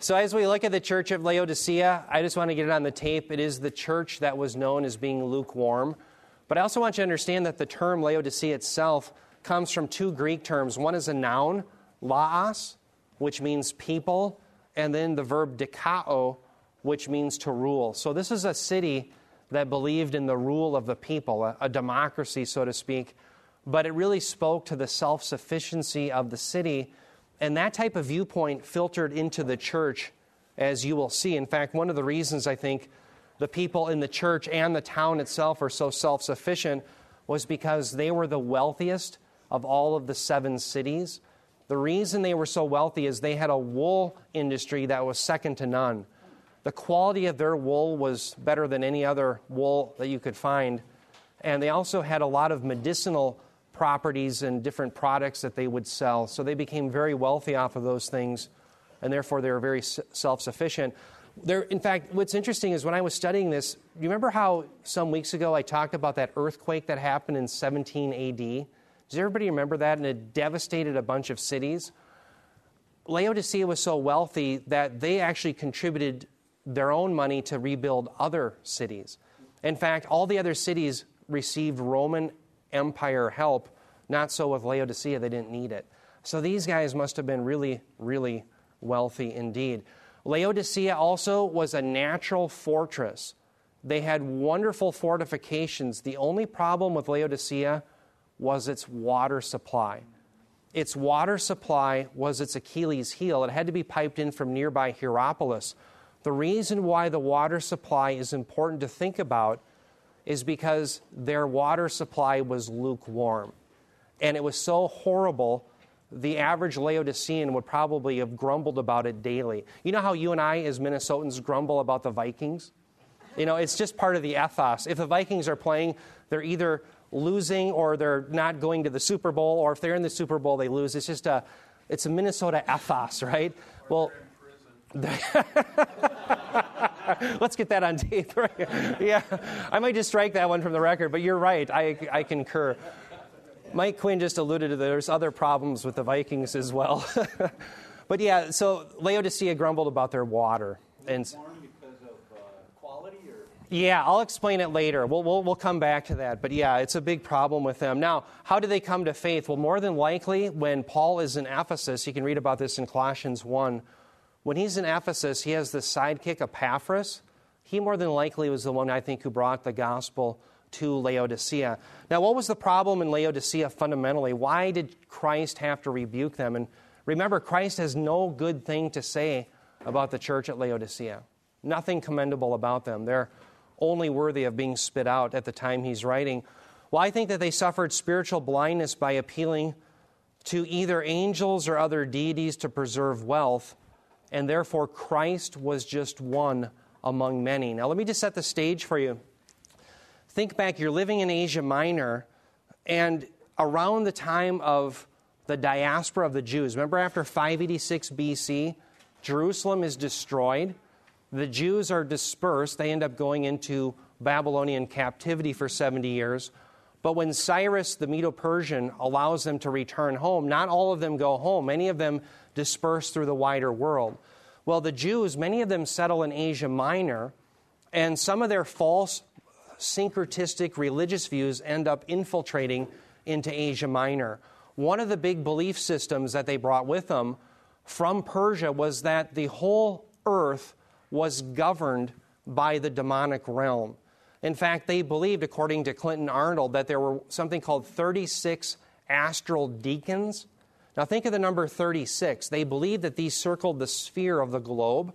So, as we look at the church of Laodicea, I just want to get it on the tape. It is the church that was known as being lukewarm. But I also want you to understand that the term Laodicea itself comes from two Greek terms. One is a noun, laos, which means people, and then the verb dikao, which means to rule. So, this is a city that believed in the rule of the people, a, a democracy, so to speak, but it really spoke to the self sufficiency of the city. And that type of viewpoint filtered into the church, as you will see. In fact, one of the reasons I think the people in the church and the town itself are so self sufficient was because they were the wealthiest of all of the seven cities. The reason they were so wealthy is they had a wool industry that was second to none. The quality of their wool was better than any other wool that you could find. And they also had a lot of medicinal properties and different products that they would sell. So they became very wealthy off of those things, and therefore they were very self sufficient. There, in fact, what's interesting is when I was studying this, you remember how some weeks ago I talked about that earthquake that happened in 17 AD? Does everybody remember that? And it devastated a bunch of cities. Laodicea was so wealthy that they actually contributed their own money to rebuild other cities. In fact, all the other cities received Roman Empire help, not so with Laodicea, they didn't need it. So these guys must have been really, really wealthy indeed. Laodicea also was a natural fortress. They had wonderful fortifications. The only problem with Laodicea was its water supply. Its water supply was its Achilles heel. It had to be piped in from nearby Hierapolis. The reason why the water supply is important to think about is because their water supply was lukewarm. And it was so horrible, the average Laodicean would probably have grumbled about it daily. You know how you and I, as Minnesotans, grumble about the Vikings? You know, it's just part of the ethos. If the Vikings are playing, they're either losing or they're not going to the Super Bowl, or if they're in the Super Bowl, they lose. It's just a, it's a Minnesota ethos, right? Well, Let's get that on tape. yeah, I might just strike that one from the record, but you're right. I, I concur. Mike Quinn just alluded to there's other problems with the Vikings as well. but yeah, so Laodicea grumbled about their water. And yeah, I'll explain it later. We'll, we'll, we'll come back to that. But yeah, it's a big problem with them. Now, how do they come to faith? Well, more than likely, when Paul is in Ephesus, you can read about this in Colossians 1. When he's in Ephesus, he has this sidekick, Epaphras. He more than likely was the one, I think, who brought the gospel to Laodicea. Now, what was the problem in Laodicea fundamentally? Why did Christ have to rebuke them? And remember, Christ has no good thing to say about the church at Laodicea. Nothing commendable about them. They're only worthy of being spit out at the time he's writing. Well, I think that they suffered spiritual blindness by appealing to either angels or other deities to preserve wealth and therefore Christ was just one among many. Now, let me just set the stage for you. Think back, you're living in Asia Minor, and around the time of the diaspora of the Jews, remember after 586 BC, Jerusalem is destroyed. The Jews are dispersed. They end up going into Babylonian captivity for 70 years. But when Cyrus the Medo Persian allows them to return home, not all of them go home. Many of them disperse through the wider world. Well, the Jews, many of them settle in Asia Minor, and some of their false syncretistic religious views end up infiltrating into Asia Minor. One of the big belief systems that they brought with them from Persia was that the whole earth was governed by the demonic realm. In fact, they believed, according to Clinton Arnold, that there were something called 36 astral decans now, think of the number 36. They believed that these circled the sphere of the globe.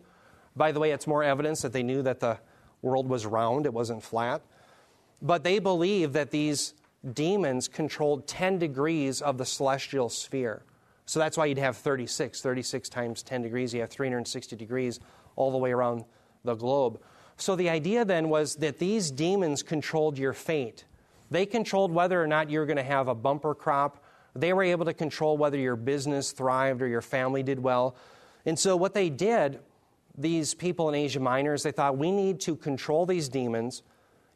By the way, it's more evidence that they knew that the world was round, it wasn't flat. But they believed that these demons controlled 10 degrees of the celestial sphere. So that's why you'd have 36. 36 times 10 degrees, you have 360 degrees all the way around the globe. So the idea then was that these demons controlled your fate. They controlled whether or not you're going to have a bumper crop they were able to control whether your business thrived or your family did well. And so, what they did, these people in Asia Minor, is they thought, we need to control these demons,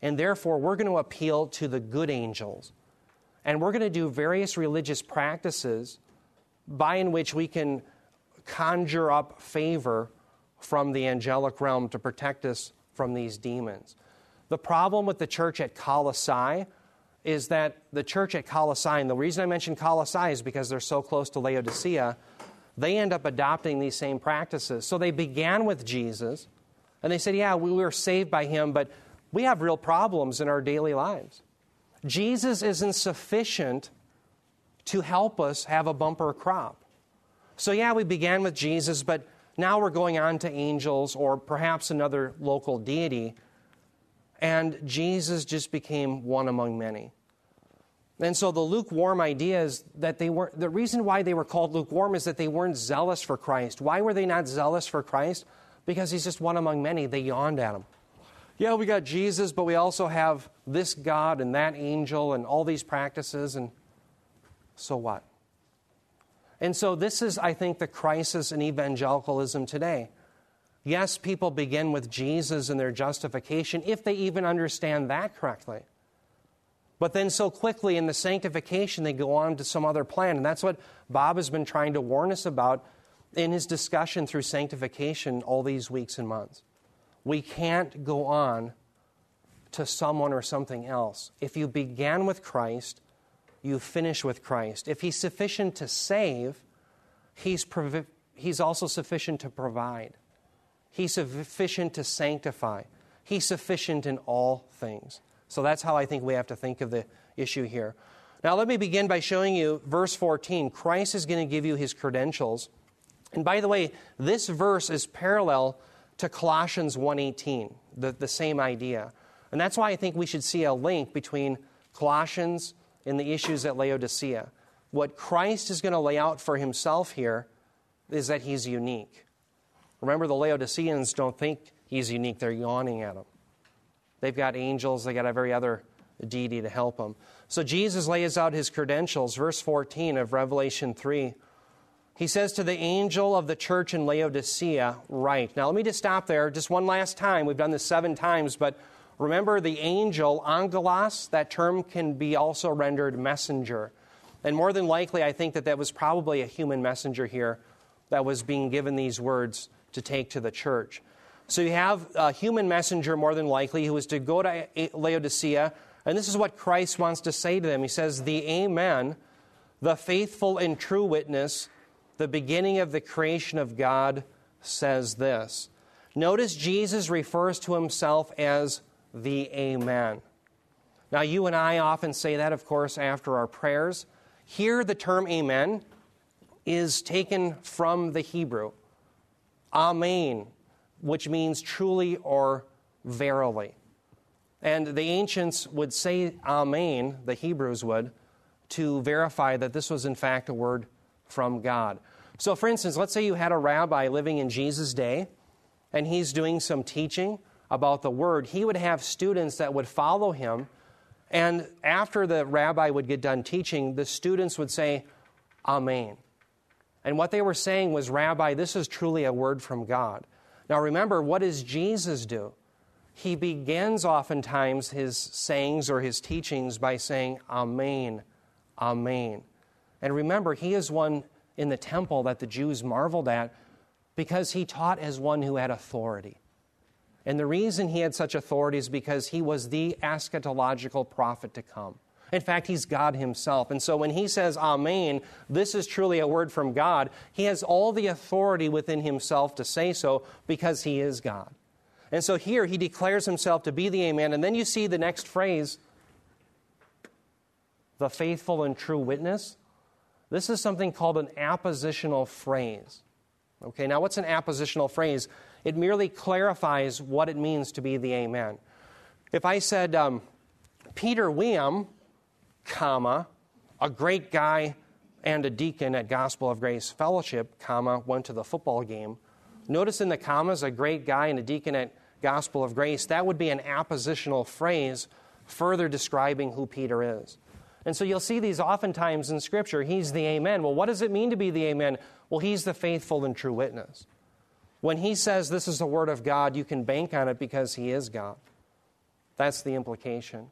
and therefore we're going to appeal to the good angels. And we're going to do various religious practices by in which we can conjure up favor from the angelic realm to protect us from these demons. The problem with the church at Colossae is that the church at Colossae, and the reason I mention Colossae is because they're so close to Laodicea, they end up adopting these same practices. So they began with Jesus, and they said, Yeah, we were saved by him, but we have real problems in our daily lives. Jesus isn't sufficient to help us have a bumper crop. So, yeah, we began with Jesus, but now we're going on to angels or perhaps another local deity. And Jesus just became one among many. And so the lukewarm idea is that they were the reason why they were called lukewarm is that they weren't zealous for Christ. Why were they not zealous for Christ? Because he's just one among many. They yawned at him. Yeah, we got Jesus, but we also have this God and that angel and all these practices, and so what? And so, this is, I think, the crisis in evangelicalism today. Yes, people begin with Jesus and their justification, if they even understand that correctly. But then, so quickly in the sanctification, they go on to some other plan. And that's what Bob has been trying to warn us about in his discussion through sanctification all these weeks and months. We can't go on to someone or something else. If you began with Christ, you finish with Christ. If He's sufficient to save, He's, provi- he's also sufficient to provide. He's sufficient to sanctify. He's sufficient in all things. So that's how I think we have to think of the issue here. Now, let me begin by showing you verse 14. Christ is going to give you his credentials. And by the way, this verse is parallel to Colossians 1:18, the, the same idea. And that's why I think we should see a link between Colossians and the issues at Laodicea. What Christ is going to lay out for himself here is that he's unique. Remember, the Laodiceans don't think he's unique, they're yawning at him. They've got angels, they got every other deity to help them. So Jesus lays out his credentials, verse 14 of Revelation 3. He says to the angel of the church in Laodicea, Write. Now, let me just stop there just one last time. We've done this seven times, but remember the angel, angelos, that term can be also rendered messenger. And more than likely, I think that that was probably a human messenger here that was being given these words to take to the church. So you have a human messenger, more than likely, who is to go to Laodicea, and this is what Christ wants to say to them. He says, The Amen, the faithful and true witness the beginning of the creation of God says this. Notice Jesus refers to himself as the Amen. Now, you and I often say that, of course, after our prayers. Here, the term Amen is taken from the Hebrew. Amen, which means truly or verily. And the ancients would say Amen, the Hebrews would, to verify that this was in fact a word from God. So, for instance, let's say you had a rabbi living in Jesus' day, and he's doing some teaching about the word. He would have students that would follow him, and after the rabbi would get done teaching, the students would say, Amen. And what they were saying was, Rabbi, this is truly a word from God. Now remember, what does Jesus do? He begins oftentimes his sayings or his teachings by saying, Amen, Amen. And remember, he is one in the temple that the Jews marveled at because he taught as one who had authority. And the reason he had such authority is because he was the eschatological prophet to come. In fact, he's God himself. And so when he says, Amen, this is truly a word from God, he has all the authority within himself to say so because he is God. And so here he declares himself to be the Amen. And then you see the next phrase, the faithful and true witness. This is something called an appositional phrase. Okay, now what's an appositional phrase? It merely clarifies what it means to be the Amen. If I said, um, Peter Wiam, comma, a great guy and a deacon at Gospel of Grace Fellowship, comma, went to the football game. Notice in the commas, a great guy and a deacon at Gospel of Grace. That would be an appositional phrase further describing who Peter is. And so you'll see these oftentimes in Scripture. He's the Amen. Well, what does it mean to be the Amen? Well, He's the faithful and true witness. When He says this is the Word of God, you can bank on it because He is God. That's the implication.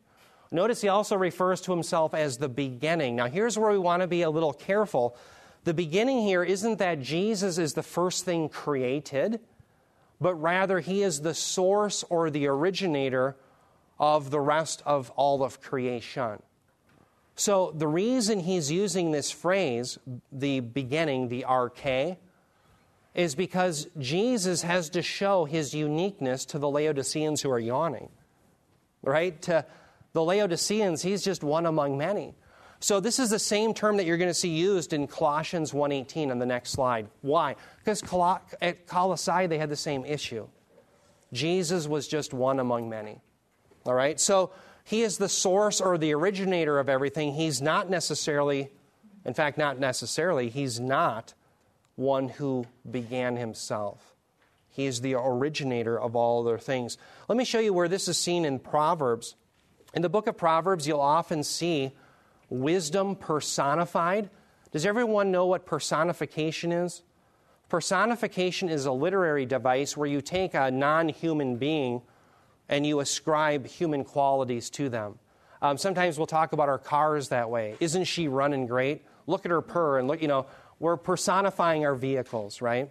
Notice He also refers to Himself as the beginning. Now, here's where we want to be a little careful. The beginning here isn't that Jesus is the first thing created. but rather he is the source or the originator of the rest of all of creation. So the reason he's using this phrase, the beginning, the arche, is because Jesus has to show his uniqueness to the Laodiceans who are yawning. Right? To the Laodiceans, he's just one among many. So this is the same term that you're going to see used in Colossians 1:18 on the next slide. Why? Because at Colossae they had the same issue. Jesus was just one among many. All right? So he is the source or the originator of everything. He's not necessarily, in fact, not necessarily, he's not one who began himself. He is the originator of all other things. Let me show you where this is seen in Proverbs. In the book of Proverbs, you'll often see wisdom personified. Does everyone know what personification is? Personification is a literary device where you take a non human being and you ascribe human qualities to them. Um, sometimes we'll talk about our cars that way. Isn't she running great? Look at her purr and look, you know, we're personifying our vehicles, right?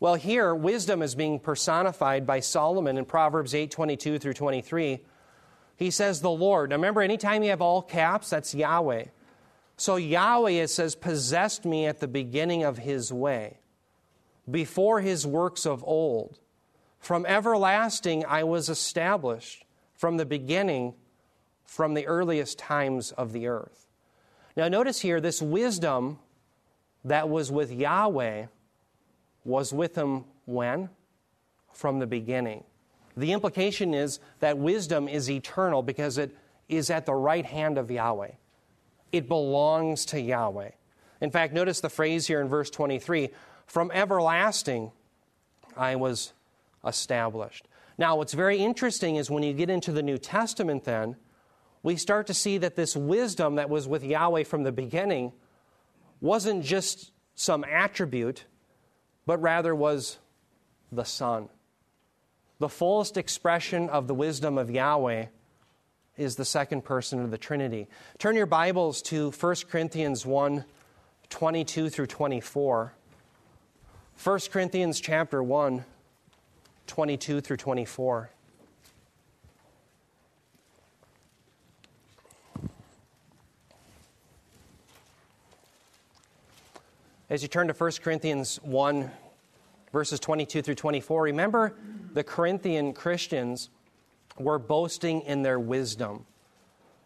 Well, here wisdom is being personified by Solomon in Proverbs 8 22 through 23. He says, The Lord. Now remember, anytime you have all caps, that's Yahweh. So Yahweh, it says, possessed me at the beginning of his way, before his works of old. From everlasting I was established, from the beginning, from the earliest times of the earth. Now, notice here, this wisdom that was with Yahweh was with him when? From the beginning. The implication is that wisdom is eternal because it is at the right hand of Yahweh. It belongs to Yahweh. In fact, notice the phrase here in verse 23 from everlasting I was established. Now, what's very interesting is when you get into the New Testament, then, we start to see that this wisdom that was with Yahweh from the beginning wasn't just some attribute, but rather was the Son. The fullest expression of the wisdom of Yahweh is the second person of the Trinity. Turn your Bibles to 1 Corinthians 1 22 through 24. 1 Corinthians chapter 1 22 through 24. As you turn to 1 Corinthians 1, verses 22 through 24, remember the Corinthian Christians were boasting in their wisdom.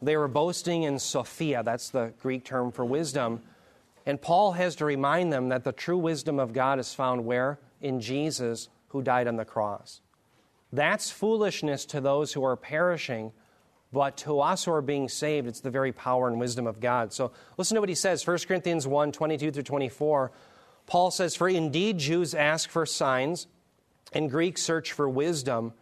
They were boasting in Sophia, that's the Greek term for wisdom. And Paul has to remind them that the true wisdom of God is found where? In Jesus, who died on the cross. That's foolishness to those who are perishing, but to us who are being saved, it's the very power and wisdom of God. So listen to what he says 1 Corinthians 1 22 through 24. Paul says, For indeed Jews ask for signs, and Greeks search for wisdom,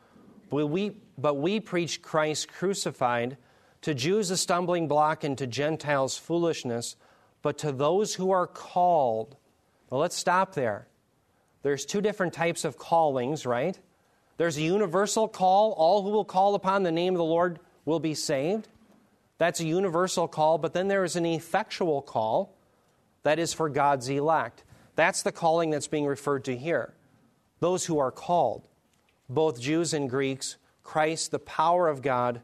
but we, but we preach Christ crucified, to Jews a stumbling block, and to Gentiles foolishness, but to those who are called. Well, let's stop there. There's two different types of callings, right? There's a universal call. All who will call upon the name of the Lord will be saved. That's a universal call. But then there is an effectual call that is for God's elect. That's the calling that's being referred to here. Those who are called, both Jews and Greeks, Christ, the power of God,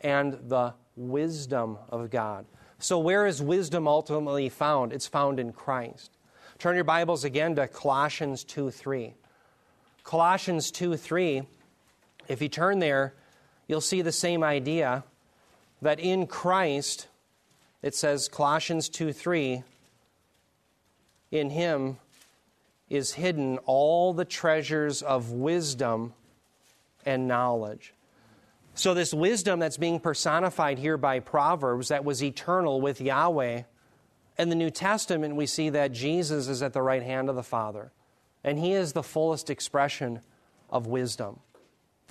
and the wisdom of God. So, where is wisdom ultimately found? It's found in Christ. Turn your Bibles again to Colossians 2 3. Colossians 2 3, if you turn there, you'll see the same idea that in Christ, it says, Colossians 2 3, in Him is hidden all the treasures of wisdom and knowledge. So, this wisdom that's being personified here by Proverbs that was eternal with Yahweh in the New Testament, we see that Jesus is at the right hand of the Father, and he is the fullest expression of wisdom.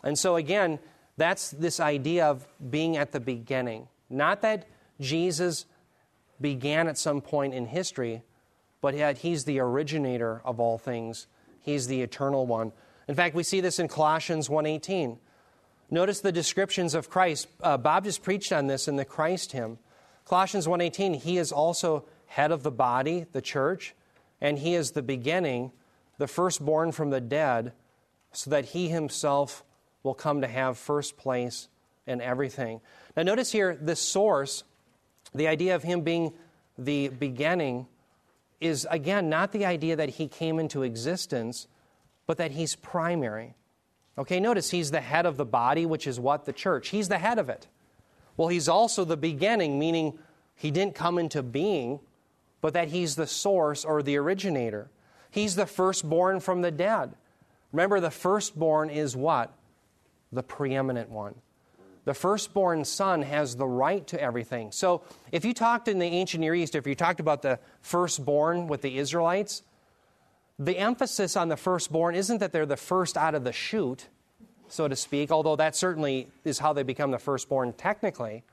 And so, again, that's this idea of being at the beginning. Not that Jesus began at some point in history, but yet he's the originator of all things. He's the eternal one. In fact, we see this in Colossians 1:18. Notice the descriptions of Christ. Uh, Bob just preached on this in the Christ hymn. Colossians 1:18, he is also head of the body, the church, and he is the beginning, the firstborn from the dead, so that he himself will come to have first place in everything. Now, notice here the source, the idea of him being the beginning, is again not the idea that he came into existence, but that he's primary. Okay, notice he's the head of the body, which is what? The church. He's the head of it. Well, he's also the beginning, meaning he didn't come into being, but that he's the source or the originator. He's the firstborn from the dead. Remember, the firstborn is what? The preeminent one. The firstborn son has the right to everything. So, if you talked in the ancient Near East, if you talked about the firstborn with the Israelites, the emphasis on the firstborn isn't that they're the first out of the chute, so to speak, although that certainly is how they become the firstborn technically.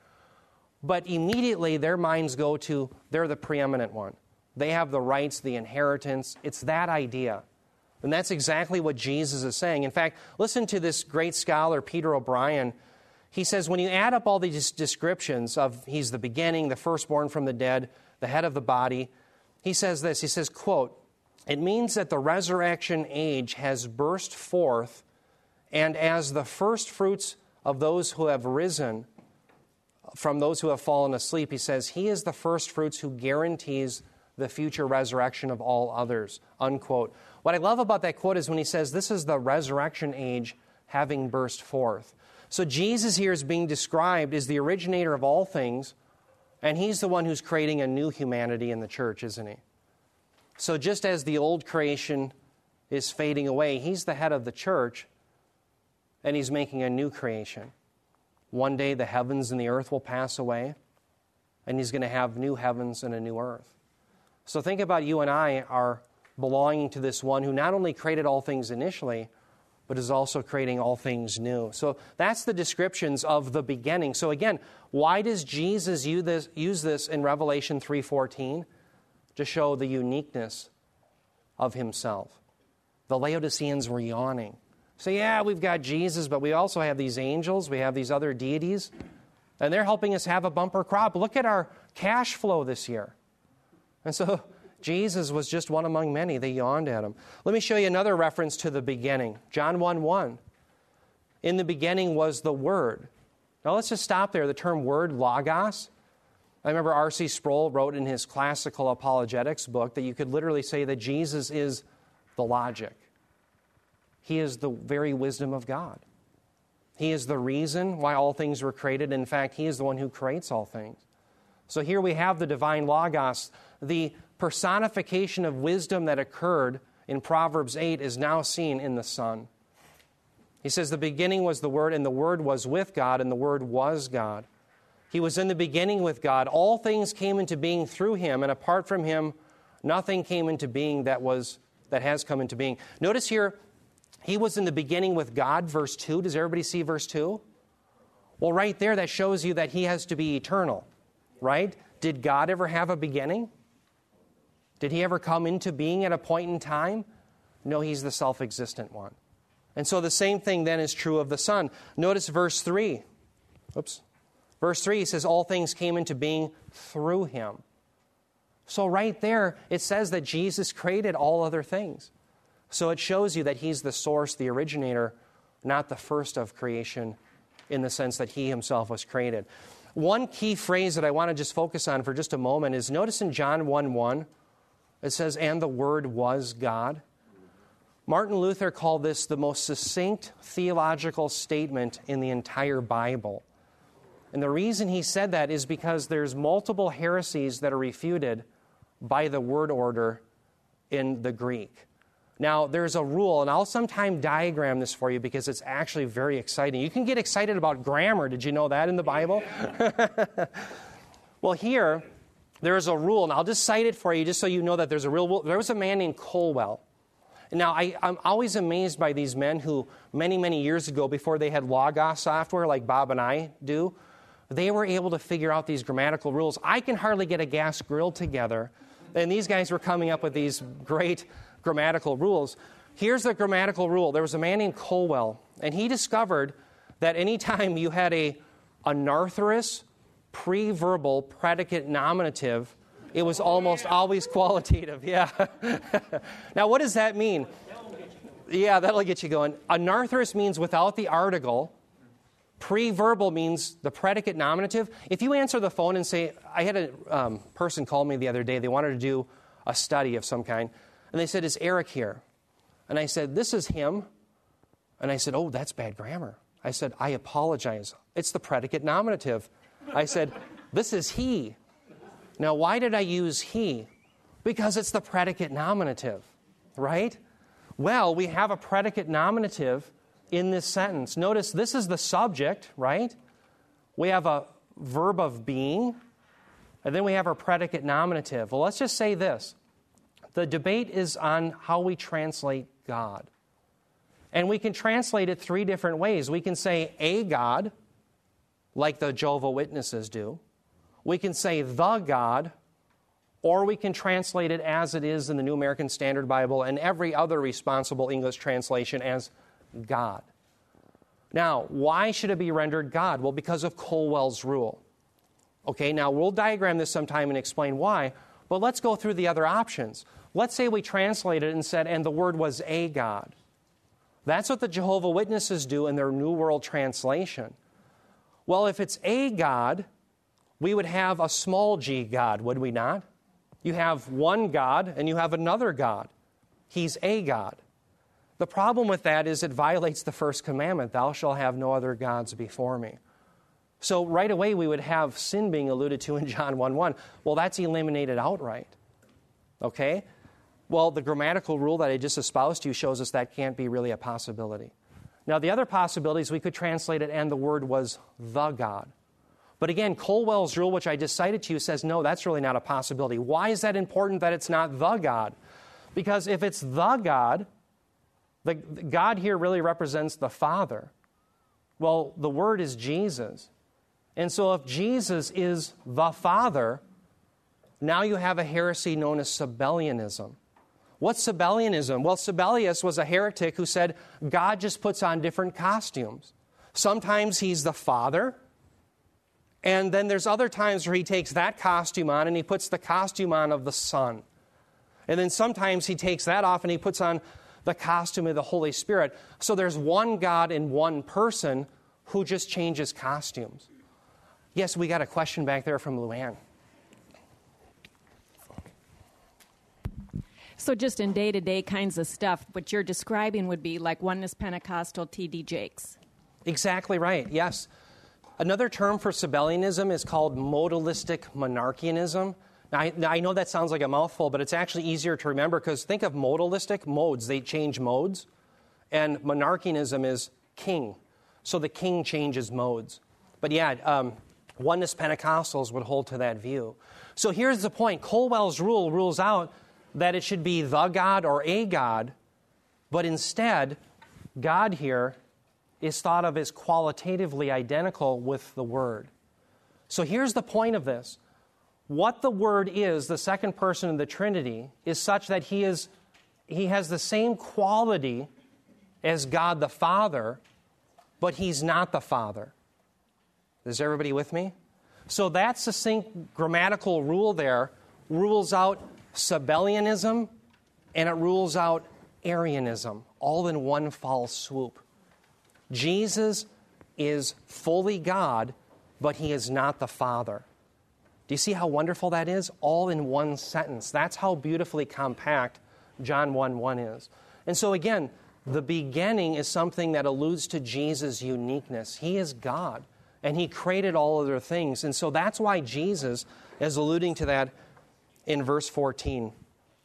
But immediately their minds go to they're the preeminent one. They have the rights, the inheritance. It's that idea. And that's exactly what Jesus is saying. In fact, listen to this great scholar, Peter O'Brien. He says, when you add up all these descriptions of he's the beginning, the firstborn from the dead, the head of the body, he says this. He says, quote, it means that the resurrection age has burst forth, and as the first fruits of those who have risen from those who have fallen asleep, he says, He is the first fruits who guarantees the future resurrection of all others. Unquote. What I love about that quote is when he says, This is the resurrection age having burst forth. So Jesus here is being described as the originator of all things, and he's the one who's creating a new humanity in the church, isn't he? So, just as the old creation is fading away, he's the head of the church and he's making a new creation. One day the heavens and the earth will pass away, and he's going to have new heavens and a new earth. So, think about you and I are belonging to this one who not only created all things initially, but is also creating all things new. So that's the descriptions of the beginning. So again, why does Jesus use this, in Revelation 3:14? to show the uniqueness of himself. The Laodiceans were yawning. So, yeah, we've got Jesus, but we also have these angels, we have these other deities, and they're helping us have a bumper crop. Look at our cash flow this year. And so, Jesus was just one among many. They yawned at him. Let me show you another reference to the beginning John 1 1. In the beginning was the Word. Now, let's just stop there. The term word, logos, I remember R.C. Sproul wrote in his classical apologetics book that you could literally say that Jesus is the logic. He is the very wisdom of God. He is the reason why all things were created. In fact, He is the one who creates all things. So here we have the divine Logos. The personification of wisdom that occurred in Proverbs 8 is now seen in the Son. He says, The beginning was the Word, and the Word was with God, and the Word was God. He was in the beginning with God. All things came into being through him, and apart from him, nothing came into being that was that has come into being. Notice here, he was in the beginning with God, verse 2. Does everybody see verse 2? Well, right there, that shows you that he has to be eternal, right? Did God ever have a beginning? Did he ever come into being at a point in time? No, he's the self existent one. And so the same thing then is true of the Son. Notice verse 3. Oops. Verse 3 says, All things came into being through him. So, right there, it says that Jesus created all other things. So, it shows you that he's the source, the originator, not the first of creation in the sense that he himself was created. One key phrase that I want to just focus on for just a moment is notice in John 1 1, it says, And the Word was God. Martin Luther called this the most succinct theological statement in the entire Bible. And the reason he said that is because there's multiple heresies that are refuted by the word order in the Greek. Now, there's a rule, and I'll sometime diagram this for you because it's actually very exciting. You can get excited about grammar. Did you know that in the Bible? well, here, there's a rule, and I'll just cite it for you just so you know that there's a real rule. There was a man named Colwell. Now, I, am always amazed by these men who, many, many years ago, before they had Logos software like Bob and I do, they were able to figure out these grammatical rules. I can hardly get a gas grill together, and these guys were coming up with these great grammatical rules. Here's the grammatical rule there was a man named Colwell, and he discovered that anytime you had a anarthrous, preverbal predicate nominative, it was almost always qualitative. Yeah. now, what does that mean? Yeah, that'll get you going. Anarthrous means without the article. Preverbal means the predicate nominative. If you answer the phone and say, I had a um, person call me the other day, they wanted to do a study of some kind, and they said, Is Eric here? And I said, This is him. And I said, Oh, that's bad grammar. I said, I apologize. It's the predicate nominative. I said, This is he. Now, why did I use he? Because it's the predicate nominative, right? Well, we have a predicate nominative in this sentence. Notice this is the subject, right? We have a verb of being, and then we have our predicate nominative. Well, let's just say this the debate is on how we translate God. And we can translate it three different ways. We can say a God, like the Jehovah Witnesses do. We can say the God, or we can translate it as it is in the New American Standard Bible and every other responsible English translation as God. Now, why should it be rendered God? Well, because of Colwell's rule. Okay, now we'll diagram this sometime and explain why, but let's go through the other options. Let's say we translated it and said, and the word was a God. That's what the Jehovah Witnesses do in their New World Translation. Well, if it's a God, we would have a small g God, would we not? You have one God and you have another God. He's a God. The problem with that is it violates the first commandment Thou shalt have no other gods before me. So right away we would have sin being alluded to in John 1 1. Well, that's eliminated outright. Okay? Well, the grammatical rule that I just espoused to you shows us that can't be really a possibility. Now, the other possibilities, we could translate it, and the word was the God. But again, Colwell's rule, which I just cited to you, says no, that's really not a possibility. Why is that important that it's not the God? Because if it's the God, the, the God here really represents the Father. Well, the word is Jesus. And so if Jesus is the Father, now you have a heresy known as Sabellianism. What's Sabellianism? Well, Sabellius was a heretic who said God just puts on different costumes. Sometimes he's the Father, and then there's other times where he takes that costume on and he puts the costume on of the Son. And then sometimes he takes that off and he puts on the costume of the Holy Spirit. So there's one God in one person who just changes costumes. Yes, we got a question back there from Luann. So, just in day to day kinds of stuff, what you're describing would be like Oneness Pentecostal T.D. Jakes. Exactly right, yes. Another term for Sabellianism is called modalistic monarchianism. Now I, now, I know that sounds like a mouthful, but it's actually easier to remember because think of modalistic modes, they change modes. And monarchianism is king. So the king changes modes. But yeah, um, oneness Pentecostals would hold to that view. So here's the point Colwell's rule rules out that it should be the God or a God, but instead, God here is thought of as qualitatively identical with the Word. So here's the point of this. What the Word is, the second person of the Trinity, is such that he, is, he has the same quality as God the Father, but he's not the Father. Is everybody with me? So that succinct grammatical rule there rules out Sabellianism, and it rules out Arianism, all in one fall swoop. Jesus is fully God, but he is not the Father. Do you see how wonderful that is? All in one sentence. That's how beautifully compact John 1 1 is. And so, again, the beginning is something that alludes to Jesus' uniqueness. He is God, and He created all other things. And so that's why Jesus is alluding to that in verse 14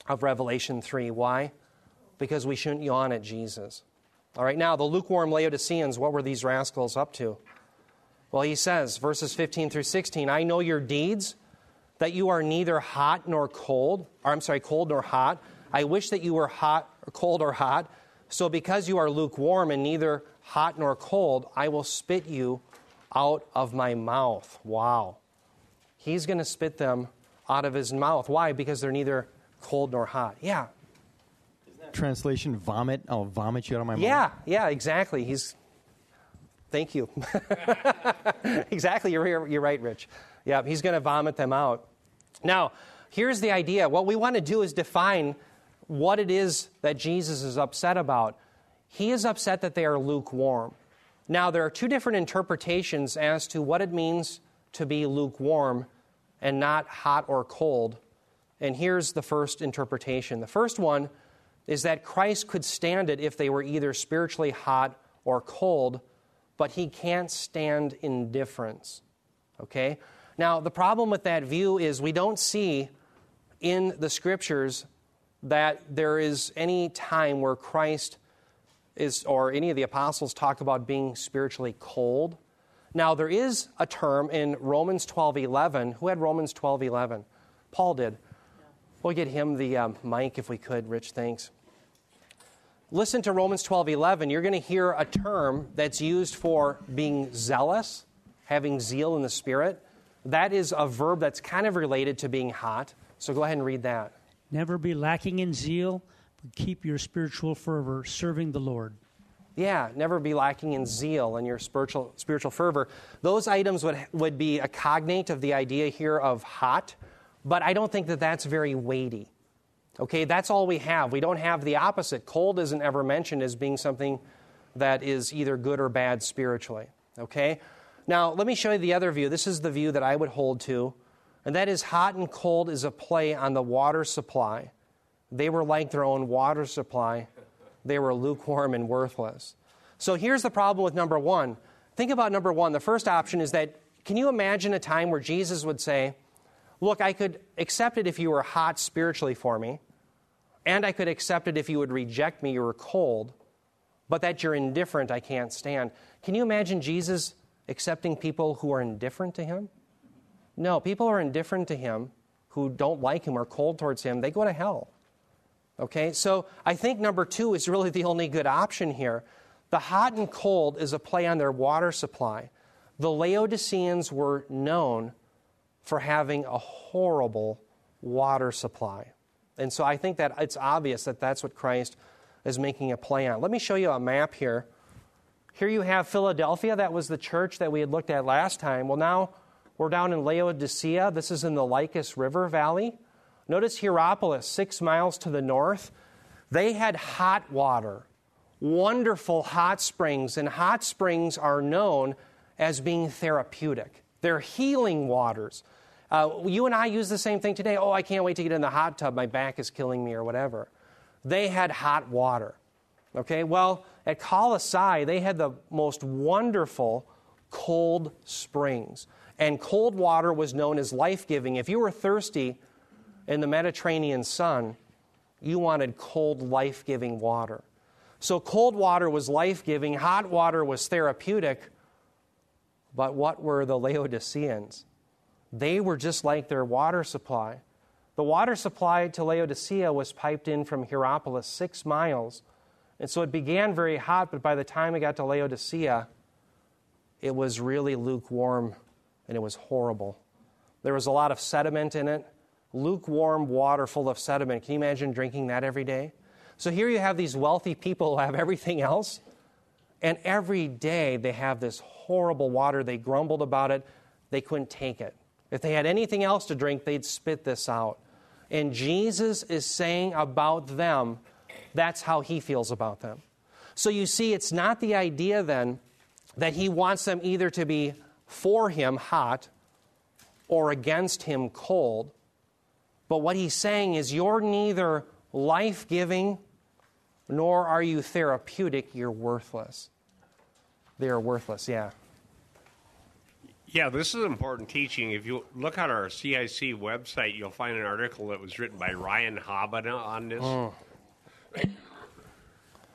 of Revelation 3. Why? Because we shouldn't yawn at Jesus. All right, now, the lukewarm Laodiceans, what were these rascals up to? Well, he says, verses 15 through 16, I know your deeds, that you are neither hot nor cold, or I'm sorry, cold nor hot. I wish that you were hot, or cold or hot. So because you are lukewarm and neither hot nor cold, I will spit you out of my mouth. Wow. He's going to spit them out of his mouth. Why? Because they're neither cold nor hot. Yeah. Translation vomit. I'll vomit you out of my mouth. Yeah, yeah, exactly. He's. Thank you. exactly. You're, you're right, Rich. Yeah, he's going to vomit them out. Now, here's the idea. What we want to do is define what it is that Jesus is upset about. He is upset that they are lukewarm. Now, there are two different interpretations as to what it means to be lukewarm and not hot or cold. And here's the first interpretation. The first one is that Christ could stand it if they were either spiritually hot or cold, but he can't stand indifference. Okay? Now, the problem with that view is we don't see in the scriptures that there is any time where Christ is, or any of the apostles talk about being spiritually cold. Now, there is a term in Romans 12 11. Who had Romans 12 11? Paul did. We'll get him the um, mic if we could, Rich. Thanks. Listen to Romans 12 11. You're going to hear a term that's used for being zealous, having zeal in the Spirit. That is a verb that's kind of related to being hot. So go ahead and read that. Never be lacking in zeal, but keep your spiritual fervor serving the Lord. Yeah, never be lacking in zeal and your spiritual, spiritual fervor. Those items would, would be a cognate of the idea here of hot, but I don't think that that's very weighty. Okay, that's all we have. We don't have the opposite. Cold isn't ever mentioned as being something that is either good or bad spiritually. Okay? Now, let me show you the other view. This is the view that I would hold to, and that is hot and cold is a play on the water supply. They were like their own water supply, they were lukewarm and worthless. So here's the problem with number one. Think about number one. The first option is that can you imagine a time where Jesus would say, Look, I could accept it if you were hot spiritually for me, and I could accept it if you would reject me, you were cold, but that you're indifferent, I can't stand. Can you imagine Jesus accepting people who are indifferent to him? No, people who are indifferent to him, who don't like him or cold towards him, they go to hell. Okay, so I think number two is really the only good option here. The hot and cold is a play on their water supply. The Laodiceans were known for having a horrible water supply. And so I think that it's obvious that that's what Christ is making a play on. Let me show you a map here. Here you have Philadelphia. That was the church that we had looked at last time. Well, now we're down in Laodicea. This is in the Lycus River Valley. Notice Hierapolis, six miles to the north. They had hot water, wonderful hot springs, and hot springs are known as being therapeutic. They're healing waters. Uh, you and I use the same thing today. Oh, I can't wait to get in the hot tub. My back is killing me, or whatever. They had hot water. Okay, well, at Colossae, they had the most wonderful cold springs. And cold water was known as life giving. If you were thirsty in the Mediterranean sun, you wanted cold, life giving water. So, cold water was life giving, hot water was therapeutic. But what were the Laodiceans? They were just like their water supply. The water supply to Laodicea was piped in from Hierapolis six miles and so it began very hot, but by the time it got to Laodicea, it was really lukewarm and it was horrible. There was a lot of sediment in it, lukewarm water full of sediment. Can you imagine drinking that every day? So here you have these wealthy people who have everything else, and every day they have this horrible water. They grumbled about it, they couldn't take it. If they had anything else to drink, they'd spit this out. And Jesus is saying about them, that's how he feels about them. So you see, it's not the idea then that he wants them either to be for him hot or against him cold. But what he's saying is, you're neither life giving nor are you therapeutic, you're worthless. They are worthless, yeah. Yeah, this is important teaching. If you look at our CIC website, you'll find an article that was written by Ryan Habana on this. Oh.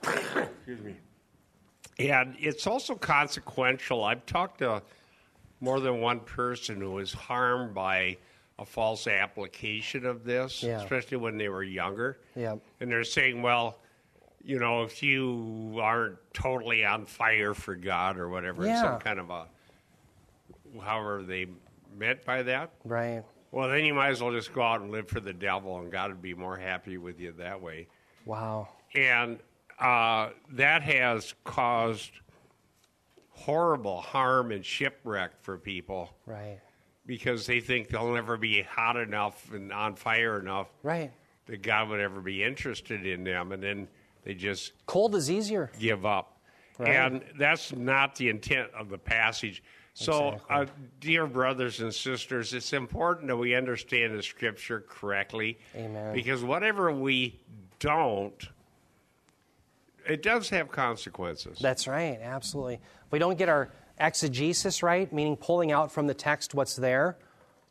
Excuse me. And it's also consequential. I've talked to more than one person who was harmed by a false application of this, yeah. especially when they were younger. Yeah. And they're saying, well, you know, if you aren't totally on fire for God or whatever, yeah. some kind of a, however they meant by that. Right. Well, then you might as well just go out and live for the devil, and God would be more happy with you that way. Wow. And uh, that has caused horrible harm and shipwreck for people. Right. Because they think they'll never be hot enough and on fire enough. Right. That God would ever be interested in them. And then They just Cold is easier. give up. Right. And that's not the intent of the passage. So, Exactly. uh, dear brothers and sisters, it's important that we understand the scripture correctly. Amen. Because whatever we don't, it does have consequences. That's right, absolutely. If we don't get our exegesis right, meaning pulling out from the text what's there,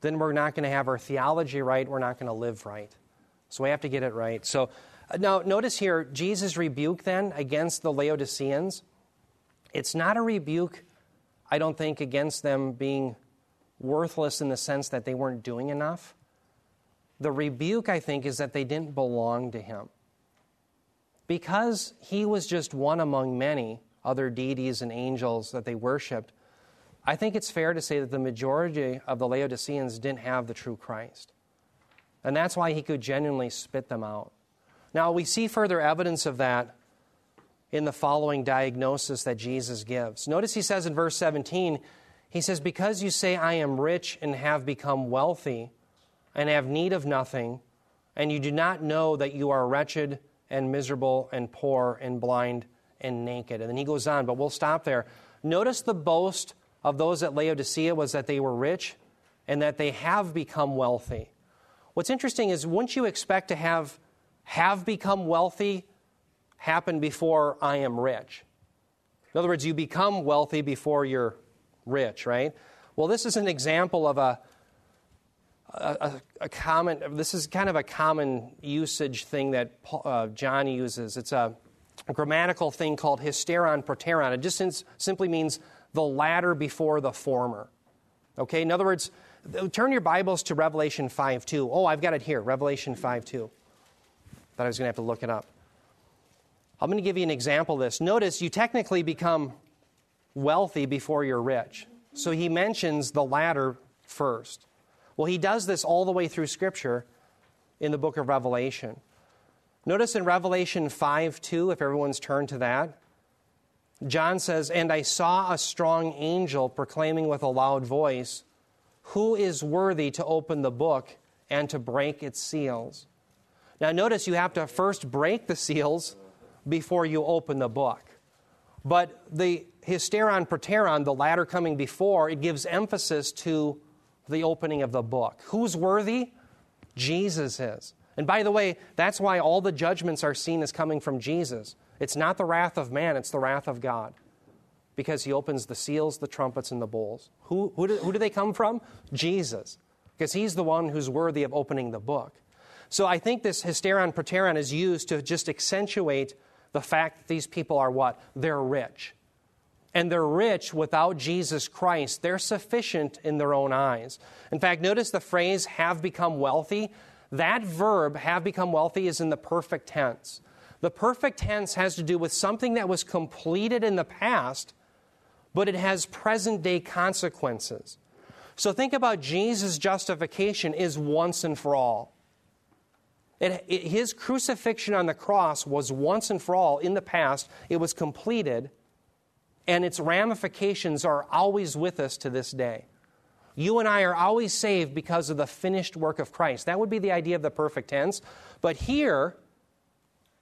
then we're not going to have our theology right, we're not going to live right. So we have to get it right. So uh, now notice here, Jesus' rebuke then against the Laodiceans, it's not a rebuke, I don't think, against them being worthless in the sense that they weren't doing enough. The rebuke, I think, is that they didn't belong to him because he was just one among many other deities and angels that they worshiped, I think it's fair to say that the majority of the Laodiceans didn't have the true Christ. And that's why he could genuinely spit them out. Now, we see further evidence of that in the following diagnosis that Jesus gives. Notice he says in verse 17, he says, Because you say, I am rich and have become wealthy and have need of nothing, and you do not know that you are wretched and miserable and poor and blind and naked. And then he goes on, but we'll stop there. Notice the boast of those at Laodicea was that they were rich and that they have become wealthy. What's interesting is wouldn't you expect to have have become wealthy happen before I am rich? In other words, you become wealthy before you're rich, right? Well, this is an example of a a, a, common. This is kind of a common usage thing that Paul- uh, John uses. It's a grammatical thing called hysteron proteron. It just sim- simply means the latter before the former. Okay. In other words, turn your Bibles to Revelation five two. Oh, I've got it here. Revelation five two. Thought I was going to have to look it up. I'm going to give you an example of this. Notice you technically become wealthy before you're rich. So he mentions the latter first. Well, he does this all the way through Scripture in the book of Revelation. Notice in Revelation 5 2, if everyone's turned to that, John says, And I saw a strong angel proclaiming with a loud voice, Who is worthy to open the book and to break its seals? Now, notice you have to first break the seals before you open the book. But the hysteron proteron, the latter coming before, it gives emphasis to the opening of the book. Who's worthy? Jesus is. And by the way, that's why all the judgments are seen as coming from Jesus. It's not the wrath of man, it's the wrath of God. Because he opens the seals, the trumpets, and the bowls. Who, who, do, who do they come from? Jesus. Because he's the one who's worthy of opening the book. So I think this hysteron proteron is used to just accentuate the fact that these people are what? They're rich. And they're rich without Jesus Christ. They're sufficient in their own eyes. In fact, notice the phrase have become wealthy. That verb, have become wealthy, is in the perfect tense. The perfect tense has to do with something that was completed in the past, but it has present day consequences. So think about Jesus' justification is once and for all. It, it- his crucifixion on the cross was once and for all in the past. It was completed, and its ramifications are always with us to this day. You and I are always saved because of the finished work of Christ. That would be the idea of the perfect tense. But here,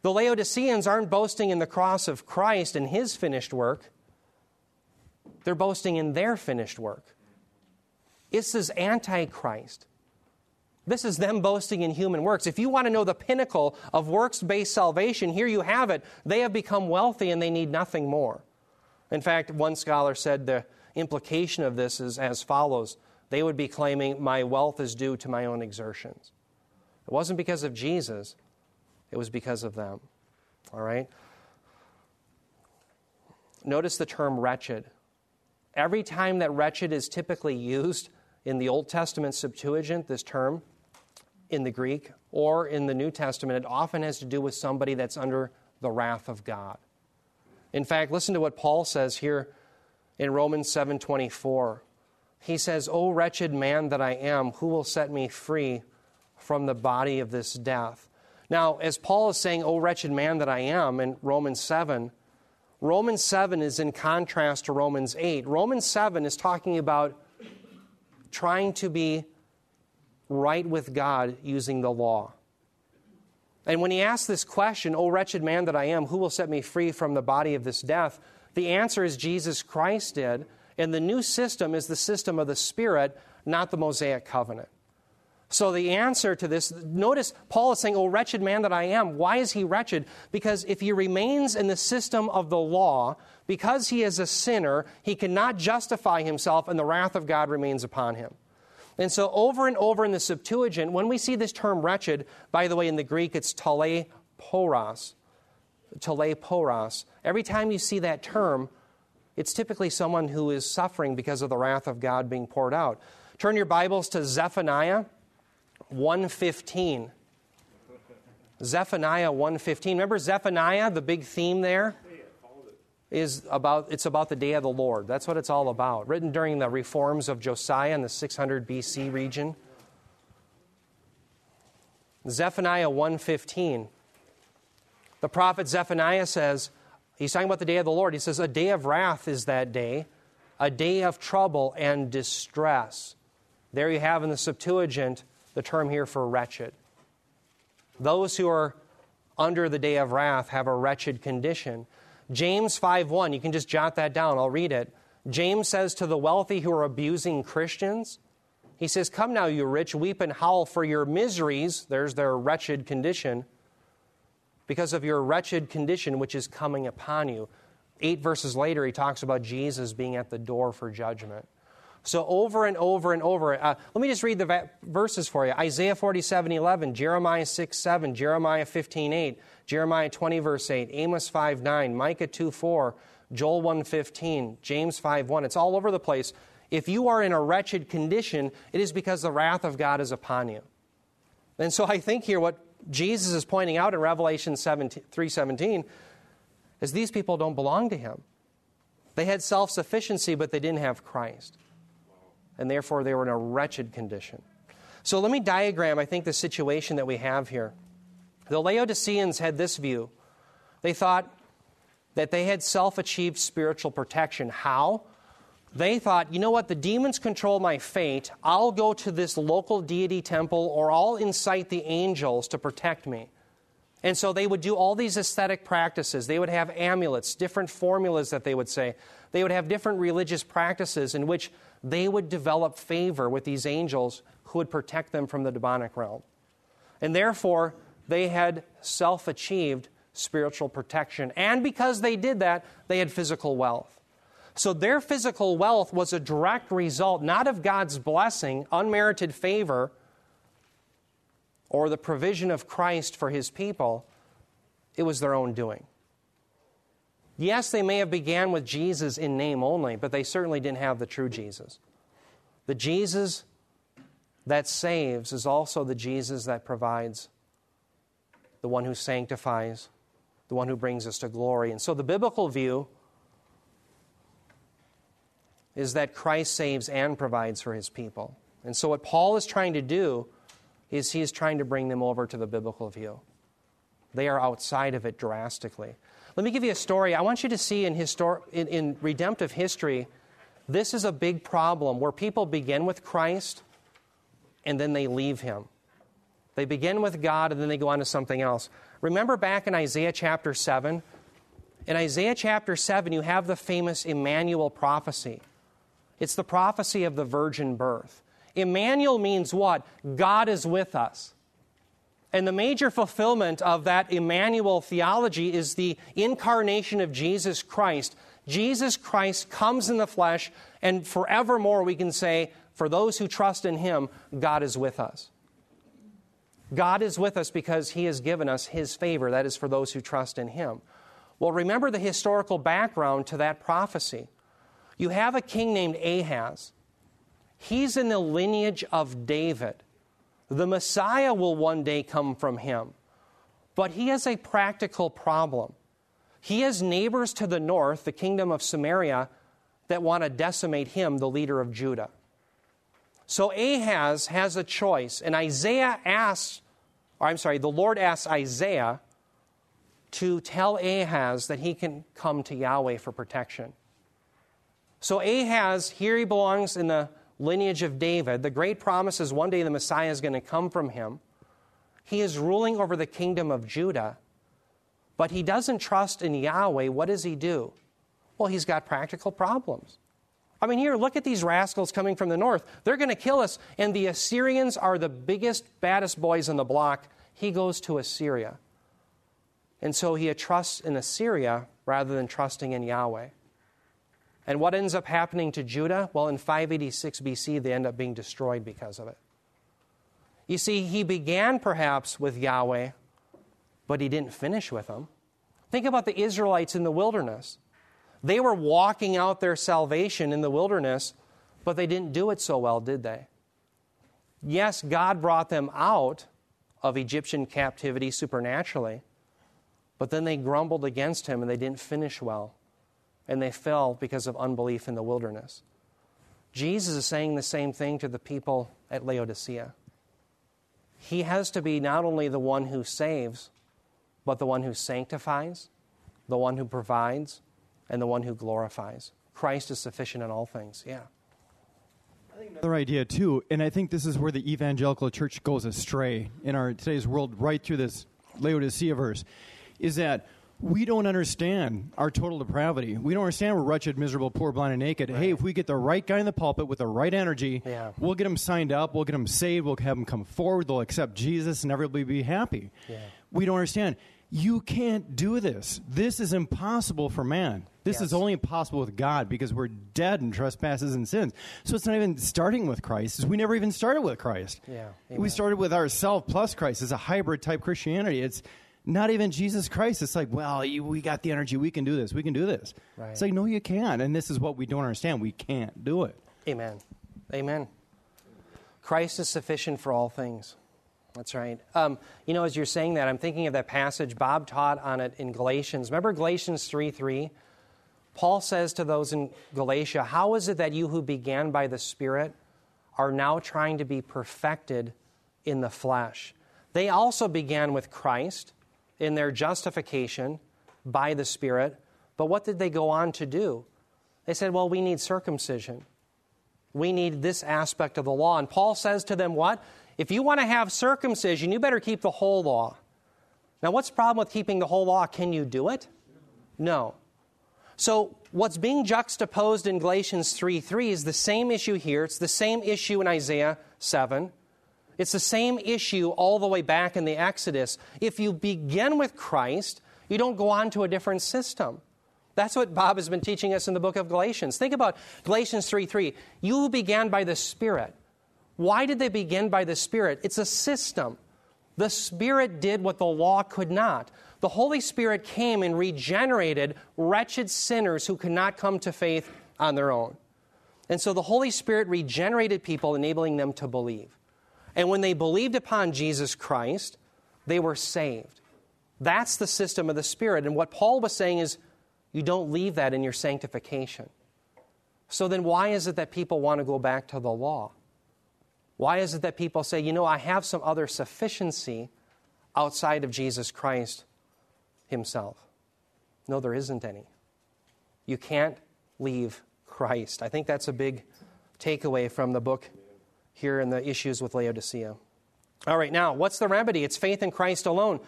the Laodiceans aren't boasting in the cross of Christ and his finished work, they're boasting in their finished work. This is antichrist. This is them boasting in human works. If you want to know the pinnacle of works based salvation, here you have it. They have become wealthy and they need nothing more. In fact, one scholar said the implication of this is as follows they would be claiming, My wealth is due to my own exertions. It wasn't because of Jesus, it was because of them. All right? Notice the term wretched. Every time that wretched is typically used in the Old Testament Septuagint, this term, in the Greek, or in the New Testament, it often has to do with somebody that's under the wrath of God. In fact, listen to what Paul says here in Romans 7:24. He says, "O wretched man that I am, who will set me free from the body of this death?" Now, as Paul is saying, "O wretched man that I am" in Romans 7, Romans 7 is in contrast to Romans 8. Romans 7 is talking about trying to be right with God using the law. And when he asks this question, O wretched man that I am, who will set me free from the body of this death? The answer is Jesus Christ did. And the new system is the system of the Spirit, not the Mosaic covenant. So the answer to this, notice Paul is saying, Oh, wretched man that I am. Why is he wretched? Because if he remains in the system of the law, because he is a sinner, he cannot justify himself, and the wrath of God remains upon him. And so, over and over in the Septuagint, when we see this term wretched, by the way, in the Greek it's tale poros. Talaiporos. Every time you see that term, it's typically someone who is suffering because of the wrath of God being poured out. Turn your Bibles to Zephaniah 115. Zephaniah 115. Remember Zephaniah, the big theme there? Is about it's about the day of the Lord. That's what it's all about. Written during the reforms of Josiah in the 600 BC region. Zephaniah 115. The prophet Zephaniah says, he's talking about the day of the Lord. He says, A day of wrath is that day, a day of trouble and distress. There you have in the Septuagint the term here for wretched. Those who are under the day of wrath have a wretched condition. James 5:1, you can just jot that down, I'll read it. James says to the wealthy who are abusing Christians, he says, Come now, you rich, weep and howl for your miseries. There's their wretched condition. Because of your wretched condition which is coming upon you. Eight verses later, he talks about Jesus being at the door for judgment. So over and over and over. Uh, let me just read the va- verses for you. Isaiah 47, 11, Jeremiah 6, 7, Jeremiah 15, 8, Jeremiah 20, verse 8, Amos 5, 9, Micah 2, 4, Joel 1, 15, James 5, 1. It's all over the place. If you are in a wretched condition, it is because the wrath of God is upon you. And so I think here what Jesus is pointing out in Revelation 3:17 is these people don't belong to him. They had self-sufficiency but they didn't have Christ and therefore they were in a wretched condition. So let me diagram, I think, the situation that we have here. The Laodiceans had this view. They thought that they had self achieved spiritual protection. How? They thought, you know what, the demons control my fate. I'll go to this local deity temple or I'll incite the angels to protect me. And so they would do all these ascetic practices. They would have amulets, different formulas that they would say. They would have different religious practices in which they would develop favor with these angels who would protect them from the demonic realm. And therefore, they had self achieved spiritual protection. And because they did that, they had physical wealth. So their physical wealth was a direct result not of God's blessing, unmerited favor, or the provision of Christ for his people, it was their own doing. Yes, they may have began with Jesus in name only, but they certainly didn't have the true Jesus. The Jesus that saves is also the Jesus that provides, the one who sanctifies, the one who brings us to glory. And so the biblical view is that Christ saves and provides for his people. And so what Paul is trying to do is he is trying to bring them over to the biblical view. They are outside of it drastically. Let me give you a story. I want you to see in, histor- in, in redemptive history, this is a big problem where people begin with Christ and then they leave him. They begin with God and then they go on to something else. Remember back in Isaiah chapter 7? In Isaiah chapter 7, you have the famous Emmanuel prophecy. It's the prophecy of the virgin birth. Emmanuel means what? God is with us. And the major fulfillment of that Emmanuel theology is the incarnation of Jesus Christ. Jesus Christ comes in the flesh, and forevermore we can say, for those who trust in him, God is with us. God is with us because he has given us his favor. That is for those who trust in him. Well, remember the historical background to that prophecy. You have a king named Ahaz. He's in the lineage of David. The Messiah will one day come from him. But he has a practical problem. He has neighbors to the north, the kingdom of Samaria, that want to decimate him, the leader of Judah. So Ahaz has a choice, and Isaiah asks, or I'm sorry, the Lord asks Isaiah to tell Ahaz that he can come to Yahweh for protection. So Ahaz, here he belongs in the lineage of David. The great promise is one day the Messiah is going to come from him. He is ruling over the kingdom of Judah, but he doesn't trust in Yahweh. What does he do? Well, he's got practical problems. I mean, here, look at these rascals coming from the north. They're going to kill us, and the Assyrians are the biggest, baddest boys on the block. He goes to Assyria. And so he trusts in Assyria rather than trusting in Yahweh. And what ends up happening to Judah? Well, in 586 BC, they end up being destroyed because of it. You see, he began perhaps with Yahweh, but he didn't finish with them. Think about the Israelites in the wilderness. They were walking out their salvation in the wilderness, but they didn't do it so well, did they? Yes, God brought them out of Egyptian captivity supernaturally, but then they grumbled against him and they didn't finish well, and they fell because of unbelief in the wilderness. Jesus is saying the same thing to the people at Laodicea. He has to be not only the one who saves, but the one who sanctifies, the one who provides, and the one who glorifies. Christ is sufficient in all things. Yeah. Another idea too, and I think this is where the evangelical church goes astray in our today's world, right through this Laodicea verse, is that we don't understand our total depravity. We don't understand we're wretched, miserable, poor, blind, and naked. Hey, if we get the right guy in the pulpit with the right energy, Yeah. we'll get them signed up, we'll get them saved, we'll have them come forward, they'll accept Jesus, and everybody be happy. Yeah. We don't understand. You can't do this. This is impossible for man. This Yes. is only impossible with God because we're dead in trespasses and sins. So it's not even starting with Christ. We never even started with Christ. Yeah, We started with ourself plus Christ. It's a hybrid type Christianity. It's not even Jesus Christ. It's like, well, you, we got the energy. We can do this. We can do this. Right. It's like, no, you can't. And this is what we don't understand. We can't do it. Amen. Amen. Christ is sufficient for all things. That's right. Um, you know, as you're saying that, I'm thinking of that passage. Bob taught on it in Galatians. Remember Galatians 3 3? Paul says to those in Galatia, How is it that you who began by the Spirit are now trying to be perfected in the flesh? They also began with Christ in their justification by the Spirit, but what did they go on to do? They said, Well, we need circumcision. We need this aspect of the law. And Paul says to them, What? If you want to have circumcision, you better keep the whole law. Now, what's the problem with keeping the whole law? Can you do it? No. So, what's being juxtaposed in Galatians 3 3 is the same issue here. It's the same issue in Isaiah 7. It's the same issue all the way back in the Exodus. If you begin with Christ, you don't go on to a different system. That's what Bob has been teaching us in the book of Galatians. Think about Galatians 3 3. You began by the Spirit. Why did they begin by the Spirit? It's a system. The Spirit did what the law could not. The Holy Spirit came and regenerated wretched sinners who could not come to faith on their own. And so the Holy Spirit regenerated people, enabling them to believe. And when they believed upon Jesus Christ, they were saved. That's the system of the Spirit. And what Paul was saying is, you don't leave that in your sanctification. So then, why is it that people want to go back to the law? Why is it that people say, you know, I have some other sufficiency outside of Jesus Christ Himself? No, there isn't any. You can't leave Christ. I think that's a big takeaway from the book here in the issues with Laodicea. All right, now, what's the remedy? It's faith in Christ alone.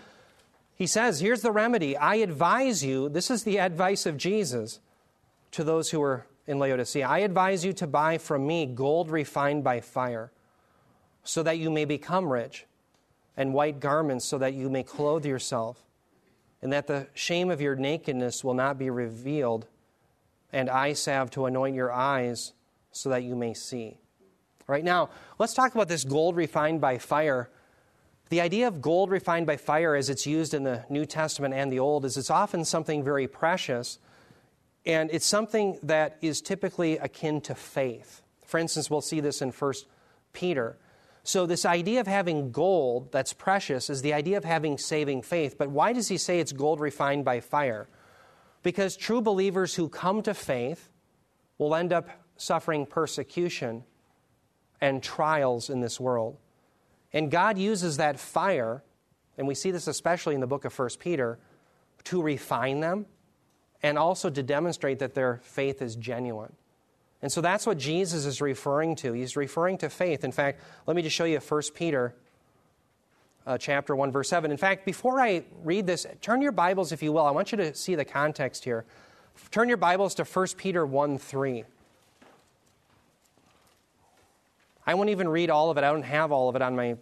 He says, here's the remedy. I advise you, this is the advice of Jesus to those who are in Laodicea. I advise you to buy from me gold refined by fire, so that you may become rich, and white garments, so that you may clothe yourself, and that the shame of your nakedness will not be revealed, and eye salve to anoint your eyes, so that you may see. Right now, let's talk about this gold refined by fire. The idea of gold refined by fire, as it's used in the New Testament and the Old, is it's often something very precious, and it's something that is typically akin to faith. For instance, we'll see this in 1 Peter. So, this idea of having gold that's precious is the idea of having saving faith. But why does he say it's gold refined by fire? Because true believers who come to faith will end up suffering persecution and trials in this world. And God uses that fire, and we see this especially in the book of 1 Peter, to refine them and also to demonstrate that their faith is genuine. And so that's what Jesus is referring to. He's referring to faith. In fact, let me just show you 1 Peter uh, chapter 1, verse 7. In fact, before I read this, turn your Bibles, if you will. I want you to see the context here. Turn your Bibles to 1 Peter 1 3. I won't even read all of it. I don't have all of it on my,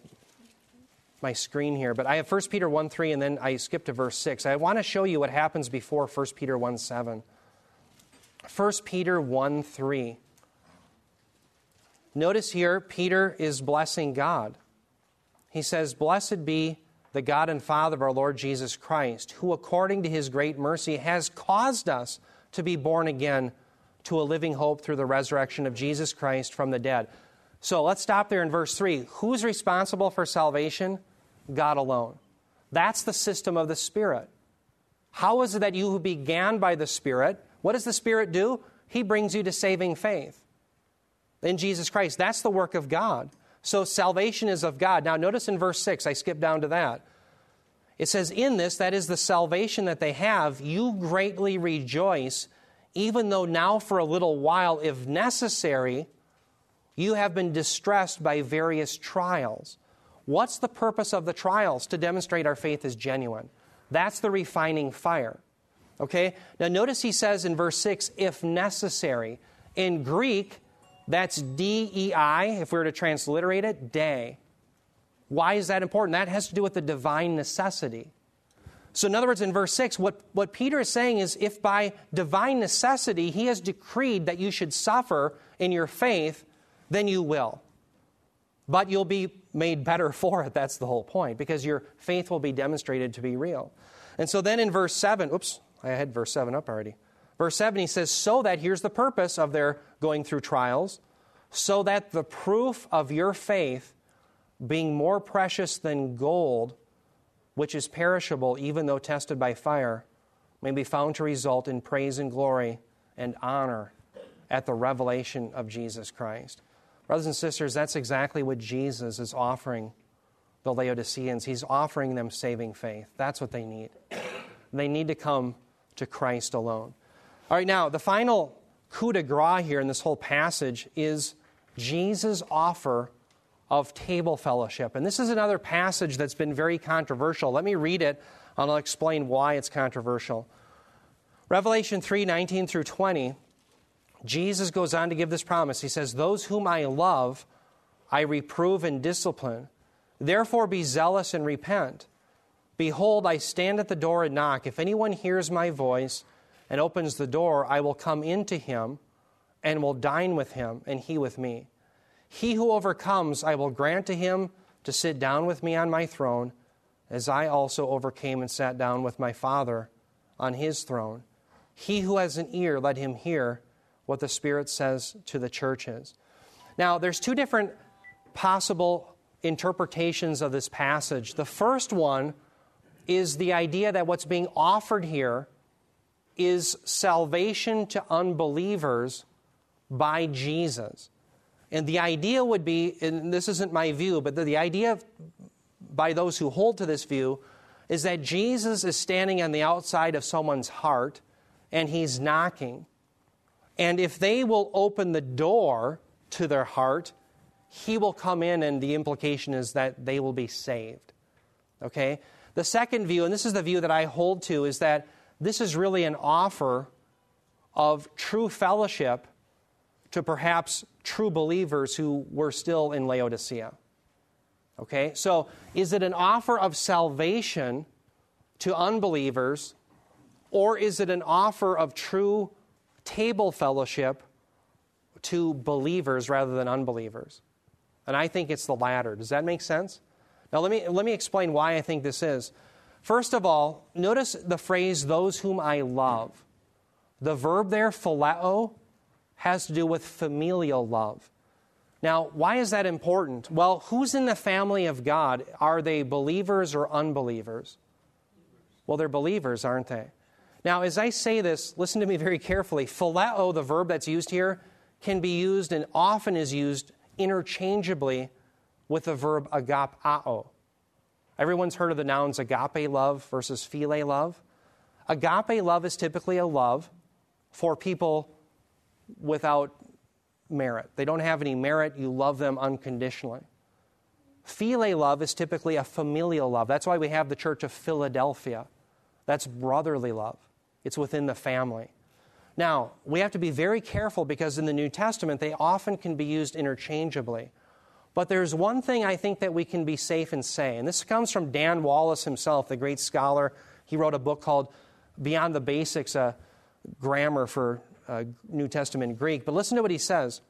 my screen here, but I have 1 Peter 1 3, and then I skip to verse 6. I want to show you what happens before 1 Peter 1 7. 1 Peter 1 3. Notice here, Peter is blessing God. He says, Blessed be the God and Father of our Lord Jesus Christ, who according to his great mercy has caused us to be born again to a living hope through the resurrection of Jesus Christ from the dead. So let's stop there in verse 3. Who's responsible for salvation? God alone. That's the system of the Spirit. How is it that you who began by the Spirit, what does the Spirit do? He brings you to saving faith in Jesus Christ. That's the work of God. So salvation is of God. Now, notice in verse 6, I skip down to that. It says, In this, that is the salvation that they have, you greatly rejoice, even though now for a little while, if necessary, you have been distressed by various trials. What's the purpose of the trials? To demonstrate our faith is genuine. That's the refining fire. Okay? Now, notice he says in verse 6, if necessary. In Greek, that's D E I, if we were to transliterate it, day. Why is that important? That has to do with the divine necessity. So, in other words, in verse 6, what, what Peter is saying is if by divine necessity he has decreed that you should suffer in your faith, then you will. But you'll be made better for it. That's the whole point, because your faith will be demonstrated to be real. And so then in verse 7, oops, I had verse 7 up already. Verse 7, he says, So that, here's the purpose of their going through trials, so that the proof of your faith, being more precious than gold, which is perishable even though tested by fire, may be found to result in praise and glory and honor at the revelation of Jesus Christ. Brothers and sisters, that's exactly what Jesus is offering the Laodiceans. He's offering them saving faith. That's what they need. They need to come to Christ alone. All right, now, the final coup de grace here in this whole passage is Jesus' offer of table fellowship. And this is another passage that's been very controversial. Let me read it, and I'll explain why it's controversial. Revelation 3 19 through 20, Jesus goes on to give this promise. He says, Those whom I love, I reprove and discipline. Therefore, be zealous and repent. Behold, I stand at the door and knock. If anyone hears my voice, and opens the door, I will come into him and will dine with him, and he with me. He who overcomes, I will grant to him to sit down with me on my throne, as I also overcame and sat down with my Father on his throne. He who has an ear, let him hear what the Spirit says to the churches. Now, there's two different possible interpretations of this passage. The first one is the idea that what's being offered here is salvation to unbelievers by Jesus. And the idea would be, and this isn't my view, but the, the idea by those who hold to this view is that Jesus is standing on the outside of someone's heart and he's knocking. And if they will open the door to their heart, he will come in, and the implication is that they will be saved. Okay? The second view, and this is the view that I hold to, is that this is really an offer of true fellowship to perhaps true believers who were still in Laodicea. Okay? So, is it an offer of salvation to unbelievers, or is it an offer of true table fellowship to believers rather than unbelievers? And I think it's the latter. Does that make sense? Now, let me, let me explain why I think this is. First of all, notice the phrase, those whom I love. The verb there, phileo, has to do with familial love. Now, why is that important? Well, who's in the family of God? Are they believers or unbelievers? Well, they're believers, aren't they? Now, as I say this, listen to me very carefully. Phileo, the verb that's used here, can be used and often is used interchangeably with the verb agapao. Everyone's heard of the nouns agape love versus phile love. Agape love is typically a love for people without merit. They don't have any merit, you love them unconditionally. Philia love is typically a familial love. That's why we have the Church of Philadelphia. That's brotherly love, it's within the family. Now, we have to be very careful because in the New Testament, they often can be used interchangeably. But there's one thing I think that we can be safe and say, and this comes from Dan Wallace himself, the great scholar. He wrote a book called Beyond the Basics, a grammar for uh, New Testament Greek. But listen to what he says.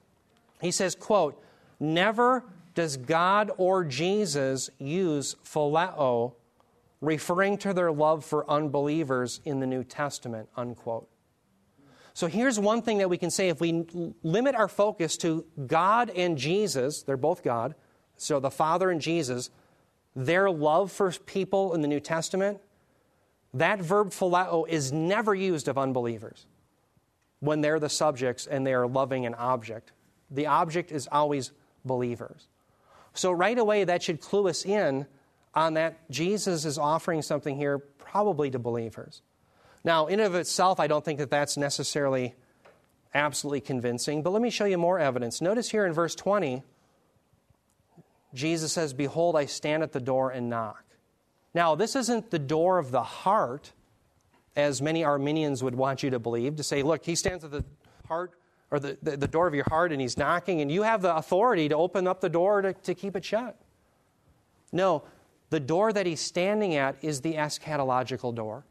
He says, quote, Never does God or Jesus use phileo, referring to their love for unbelievers in the New Testament, unquote. So here's one thing that we can say if we limit our focus to God and Jesus, they're both God, so the Father and Jesus, their love for people in the New Testament, that verb phileo is never used of unbelievers when they're the subjects and they are loving an object. The object is always believers. So right away, that should clue us in on that Jesus is offering something here, probably to believers. Now, in of itself, I don't think that that's necessarily absolutely convincing, but let me show you more evidence. Notice here in verse 20, Jesus says, Behold, I stand at the door and knock. Now, this isn't the door of the heart, as many Arminians would want you to believe, to say, look, he stands at the heart or the, the, the, door of your heart and he's knocking, and you have the authority to open up the door to, to keep it shut. No, the door that he's standing at is the eschatological door.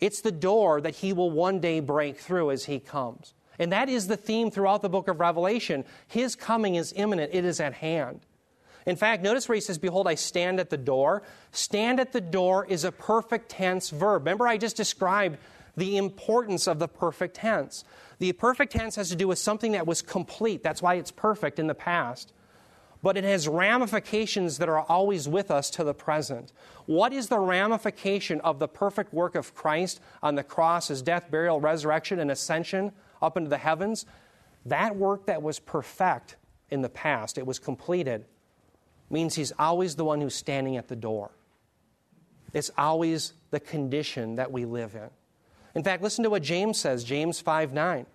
It's the door that he will one day break through as he comes. And that is the theme throughout the book of Revelation. His coming is imminent, it is at hand. In fact, notice where he says, Behold, I stand at the door. Stand at the door is a perfect tense verb. Remember, I just described the importance of the perfect tense. The perfect tense has to do with something that was complete. That's why it's perfect in the past but it has ramifications that are always with us to the present. What is the ramification of the perfect work of Christ on the cross, his death, burial, resurrection, and ascension up into the heavens? That work that was perfect in the past, it was completed, means he's always the one who's standing at the door. It's always the condition that we live in. In fact, listen to what James says, James 5 9.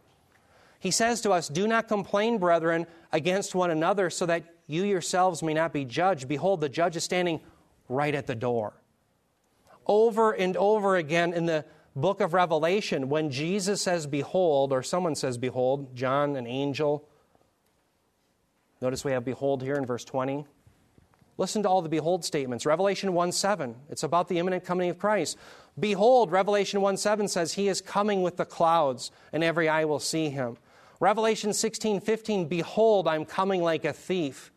He says to us, Do not complain, brethren, against one another, so that you yourselves may not be judged. Behold, the judge is standing right at the door. Over and over again in the book of Revelation, when Jesus says, Behold, or someone says, Behold, John, an angel. Notice we have behold here in verse 20. Listen to all the behold statements. Revelation 1 7, it's about the imminent coming of Christ. Behold, Revelation 1 7 says, He is coming with the clouds, and every eye will see him. Revelation 16 15, Behold, I'm coming like a thief.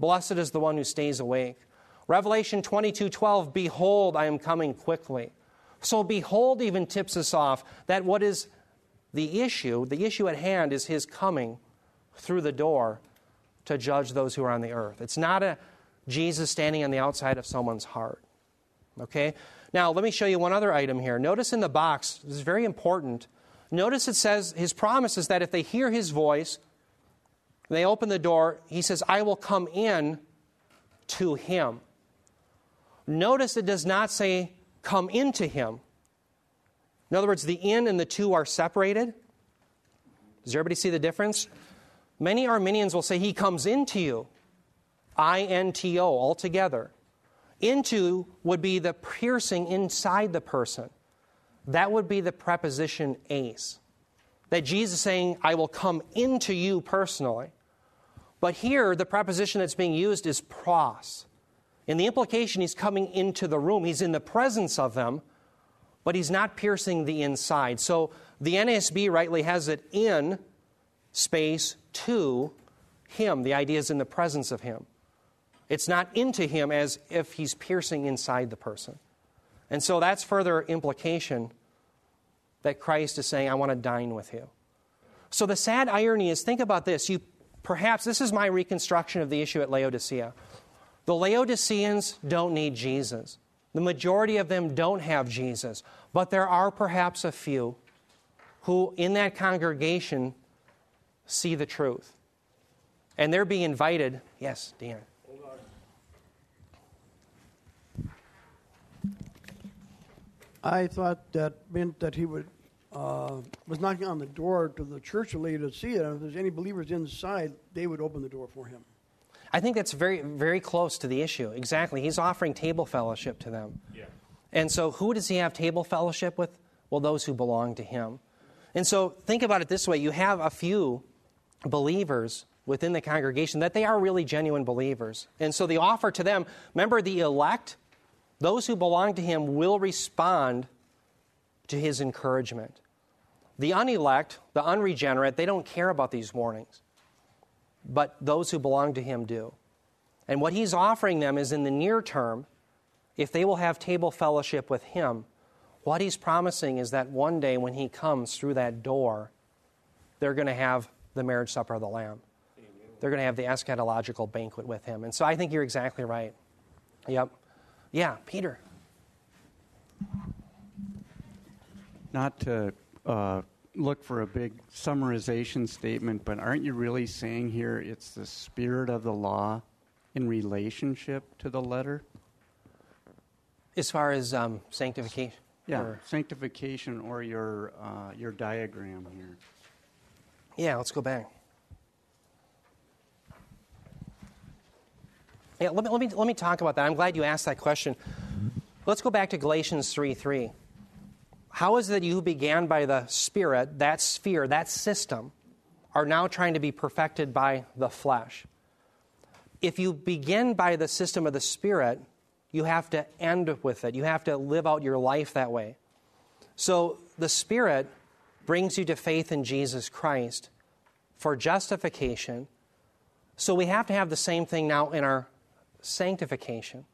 Blessed is the one who stays awake. Revelation 22 12, Behold, I am coming quickly. So, behold even tips us off that what is the issue, the issue at hand is his coming through the door to judge those who are on the earth. It's not a Jesus standing on the outside of someone's heart. Okay? Now, let me show you one other item here. Notice in the box, this is very important. Notice it says his promise is that if they hear his voice, they open the door, he says, I will come in to him. Notice it does not say, come into him. In other words, the in and the to are separated. Does everybody see the difference? Many Arminians will say he comes into you. I N T O, altogether. Into would be the piercing inside the person. That would be the preposition eis. that Jesus is saying, I will come into you personally. But here, the preposition that's being used is pros. In the implication, he's coming into the room, he's in the presence of them, but he's not piercing the inside. So the NASB rightly has it in space to him. The idea is in the presence of him. It's not into him as if he's piercing inside the person. And so that's further implication that Christ is saying, I want to dine with you. So the sad irony is think about this. You perhaps this is my reconstruction of the issue at Laodicea. The Laodiceans don't need Jesus. The majority of them don't have Jesus. But there are perhaps a few who in that congregation see the truth. And they're being invited. Yes, Dan. I thought that meant that he would uh, was knocking on the door to the church of Laodicea. And if there's any believers inside, they would open the door for him. I think that's very, very close to the issue. Exactly. He's offering table fellowship to them. Yeah. And so, who does he have table fellowship with? Well, those who belong to him. And so, think about it this way you have a few believers within the congregation that they are really genuine believers. And so, the offer to them remember, the elect, those who belong to him, will respond to his encouragement. The unelect, the unregenerate, they don't care about these warnings. But those who belong to him do. And what he's offering them is in the near term, if they will have table fellowship with him, what he's promising is that one day when he comes through that door, they're going to have the marriage supper of the Lamb. They're going to have the eschatological banquet with him. And so I think you're exactly right. Yep. Yeah, Peter. Not to uh, look for a big summarization statement, but aren't you really saying here it's the spirit of the law in relationship to the letter? As far as um, sanctification? Yeah, or- sanctification or your uh, your diagram here. Yeah, let's go back. Yeah, let me, let, me, let me talk about that. I'm glad you asked that question. Let's go back to Galatians 3 3. How is it that you began by the Spirit, that sphere, that system, are now trying to be perfected by the flesh? If you begin by the system of the Spirit, you have to end with it. You have to live out your life that way. So the Spirit brings you to faith in Jesus Christ for justification. So we have to have the same thing now in our sanctification.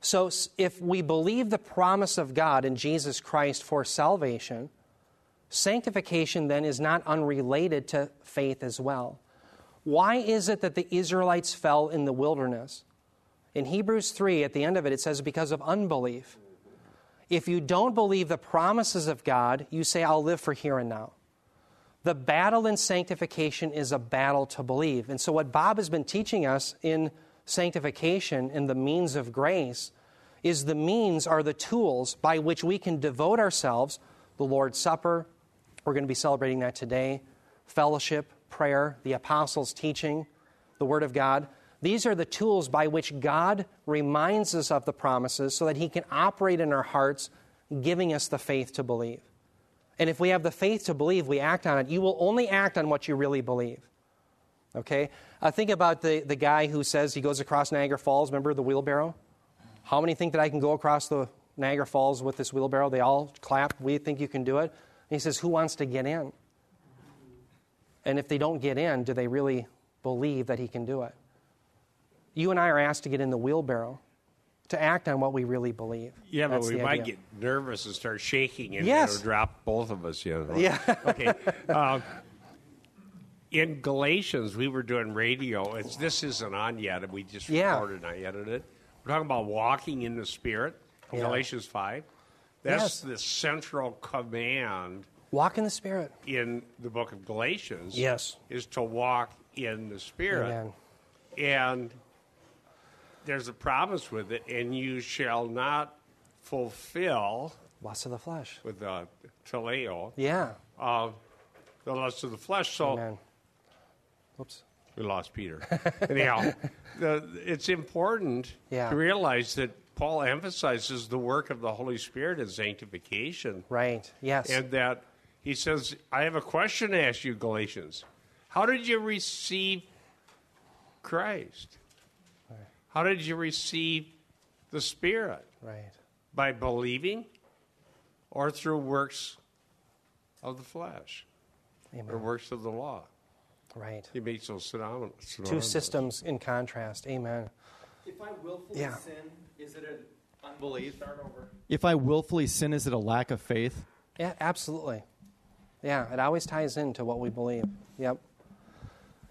So if we believe the promise of God in Jesus Christ for salvation, sanctification then is not unrelated to faith as well. Why is it that the Israelites fell in the wilderness? In Hebrews 3, at the end of it, it says, because of unbelief. If you don't believe the promises of God, you say, I'll live for here and now. The battle in sanctification is a battle to believe. And so, what Bob has been teaching us in sanctification and the means of grace is the means are the tools by which we can devote ourselves the Lord's Supper. We're going to be celebrating that today. Fellowship, prayer, the apostles' teaching, the Word of God. These are the tools by which God reminds us of the promises so that He can operate in our hearts, giving us the faith to believe. And if we have the faith to believe, we act on it. You will only act on what you really believe. Okay? Uh, think about the, the guy who says he goes across Niagara Falls. Remember the wheelbarrow? How many think that I can go across the Niagara Falls with this wheelbarrow? They all clap. We think you can do it. And he says, Who wants to get in? And if they don't get in, do they really believe that he can do it? You and I are asked to get in the wheelbarrow to act on what we really believe. Yeah, That's but we might idea. get nervous and start shaking, and Yes. it'll drop both of us. You know? Yeah. okay. Uh, in Galatians, we were doing radio. It's, this isn't on yet, and we just Yeah. recorded and I edited it. We're talking about walking in the Spirit. Yeah. Galatians five. That's Yes. the central command Walk in the Spirit. in the book of Galatians. Yes. is to walk in the Spirit. Amen. And there's a promise with it, and you shall not fulfill Lust of the flesh. with the teleo Yeah. uh, the lust of the flesh. So Amen. Oops. we lost Peter. Anyhow, the, it's important Yeah. to realize that Paul emphasizes the work of the Holy Spirit in sanctification, Right. Yes. and that he says, "I have a question to ask you, Galatians. How did you receive Christ? How did you receive the Spirit? right. By believing, or through works of the flesh, or works of the law?" Right. He makes those synony- Two systems in contrast. Amen. If I willfully Yeah. sin, is it an unbelief? Start over. If I willfully sin, is it a lack of faith? Yeah, absolutely. Yeah, it always ties into what we believe. Yep.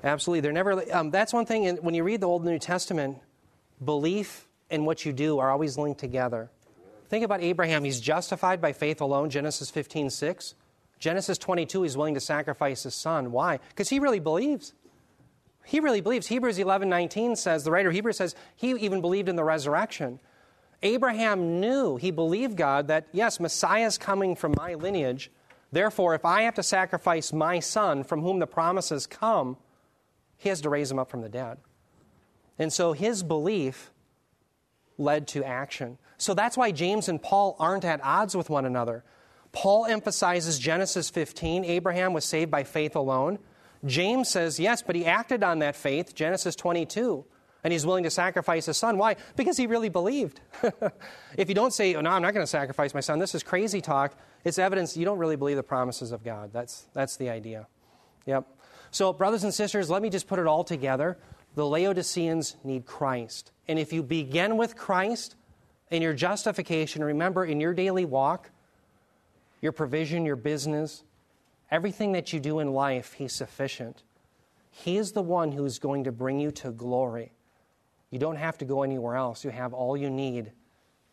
Absolutely. They're never. Um, that's one thing. in- When you read the Old and New Testament, belief and what you do are always linked together. Think about Abraham. He's justified by faith alone. Genesis 15, 6. Genesis 22, he's willing to sacrifice his son. Why? Because he really believes. He really believes. Hebrews 11, 19 says, the writer of Hebrews says, he even believed in the resurrection. Abraham knew, he believed God that, yes, Messiah is coming from my lineage. Therefore, if I have to sacrifice my son from whom the promises come, he has to raise him up from the dead. And so his belief led to action. So that's why James and Paul aren't at odds with one another. Paul emphasizes Genesis 15, Abraham was saved by faith alone. James says, yes, but he acted on that faith, Genesis 22, and he's willing to sacrifice his son. Why? Because he really believed. if you don't say, oh, no, I'm not going to sacrifice my son, this is crazy talk, it's evidence you don't really believe the promises of God. That's, that's the idea. Yep. So, brothers and sisters, let me just put it all together. The Laodiceans need Christ. And if you begin with Christ in your justification, remember in your daily walk, your provision, your business, everything that you do in life, He's sufficient. He is the one who's going to bring you to glory. You don't have to go anywhere else. You have all you need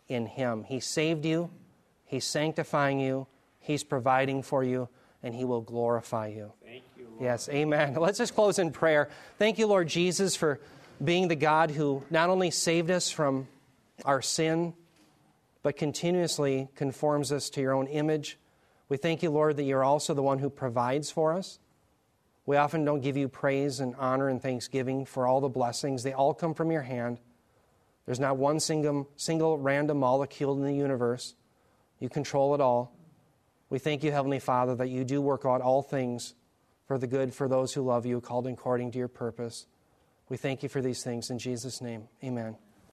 in Him. He saved you, He's sanctifying you, He's providing for you, and He will glorify you. Thank you. Lord. Yes, amen. Let's just close in prayer. Thank you, Lord Jesus, for being the God who not only saved us from our sin, but continuously conforms us to your own image. We thank you, Lord, that you're also the one who provides for us. We often don't give you praise and honor and thanksgiving for all the blessings. They all come from your hand. There's not one single, single random molecule in the universe. You control it all. We thank you, Heavenly Father, that you do work out all things for the good for those who love you, called according to your purpose. We thank you for these things in Jesus' name. Amen.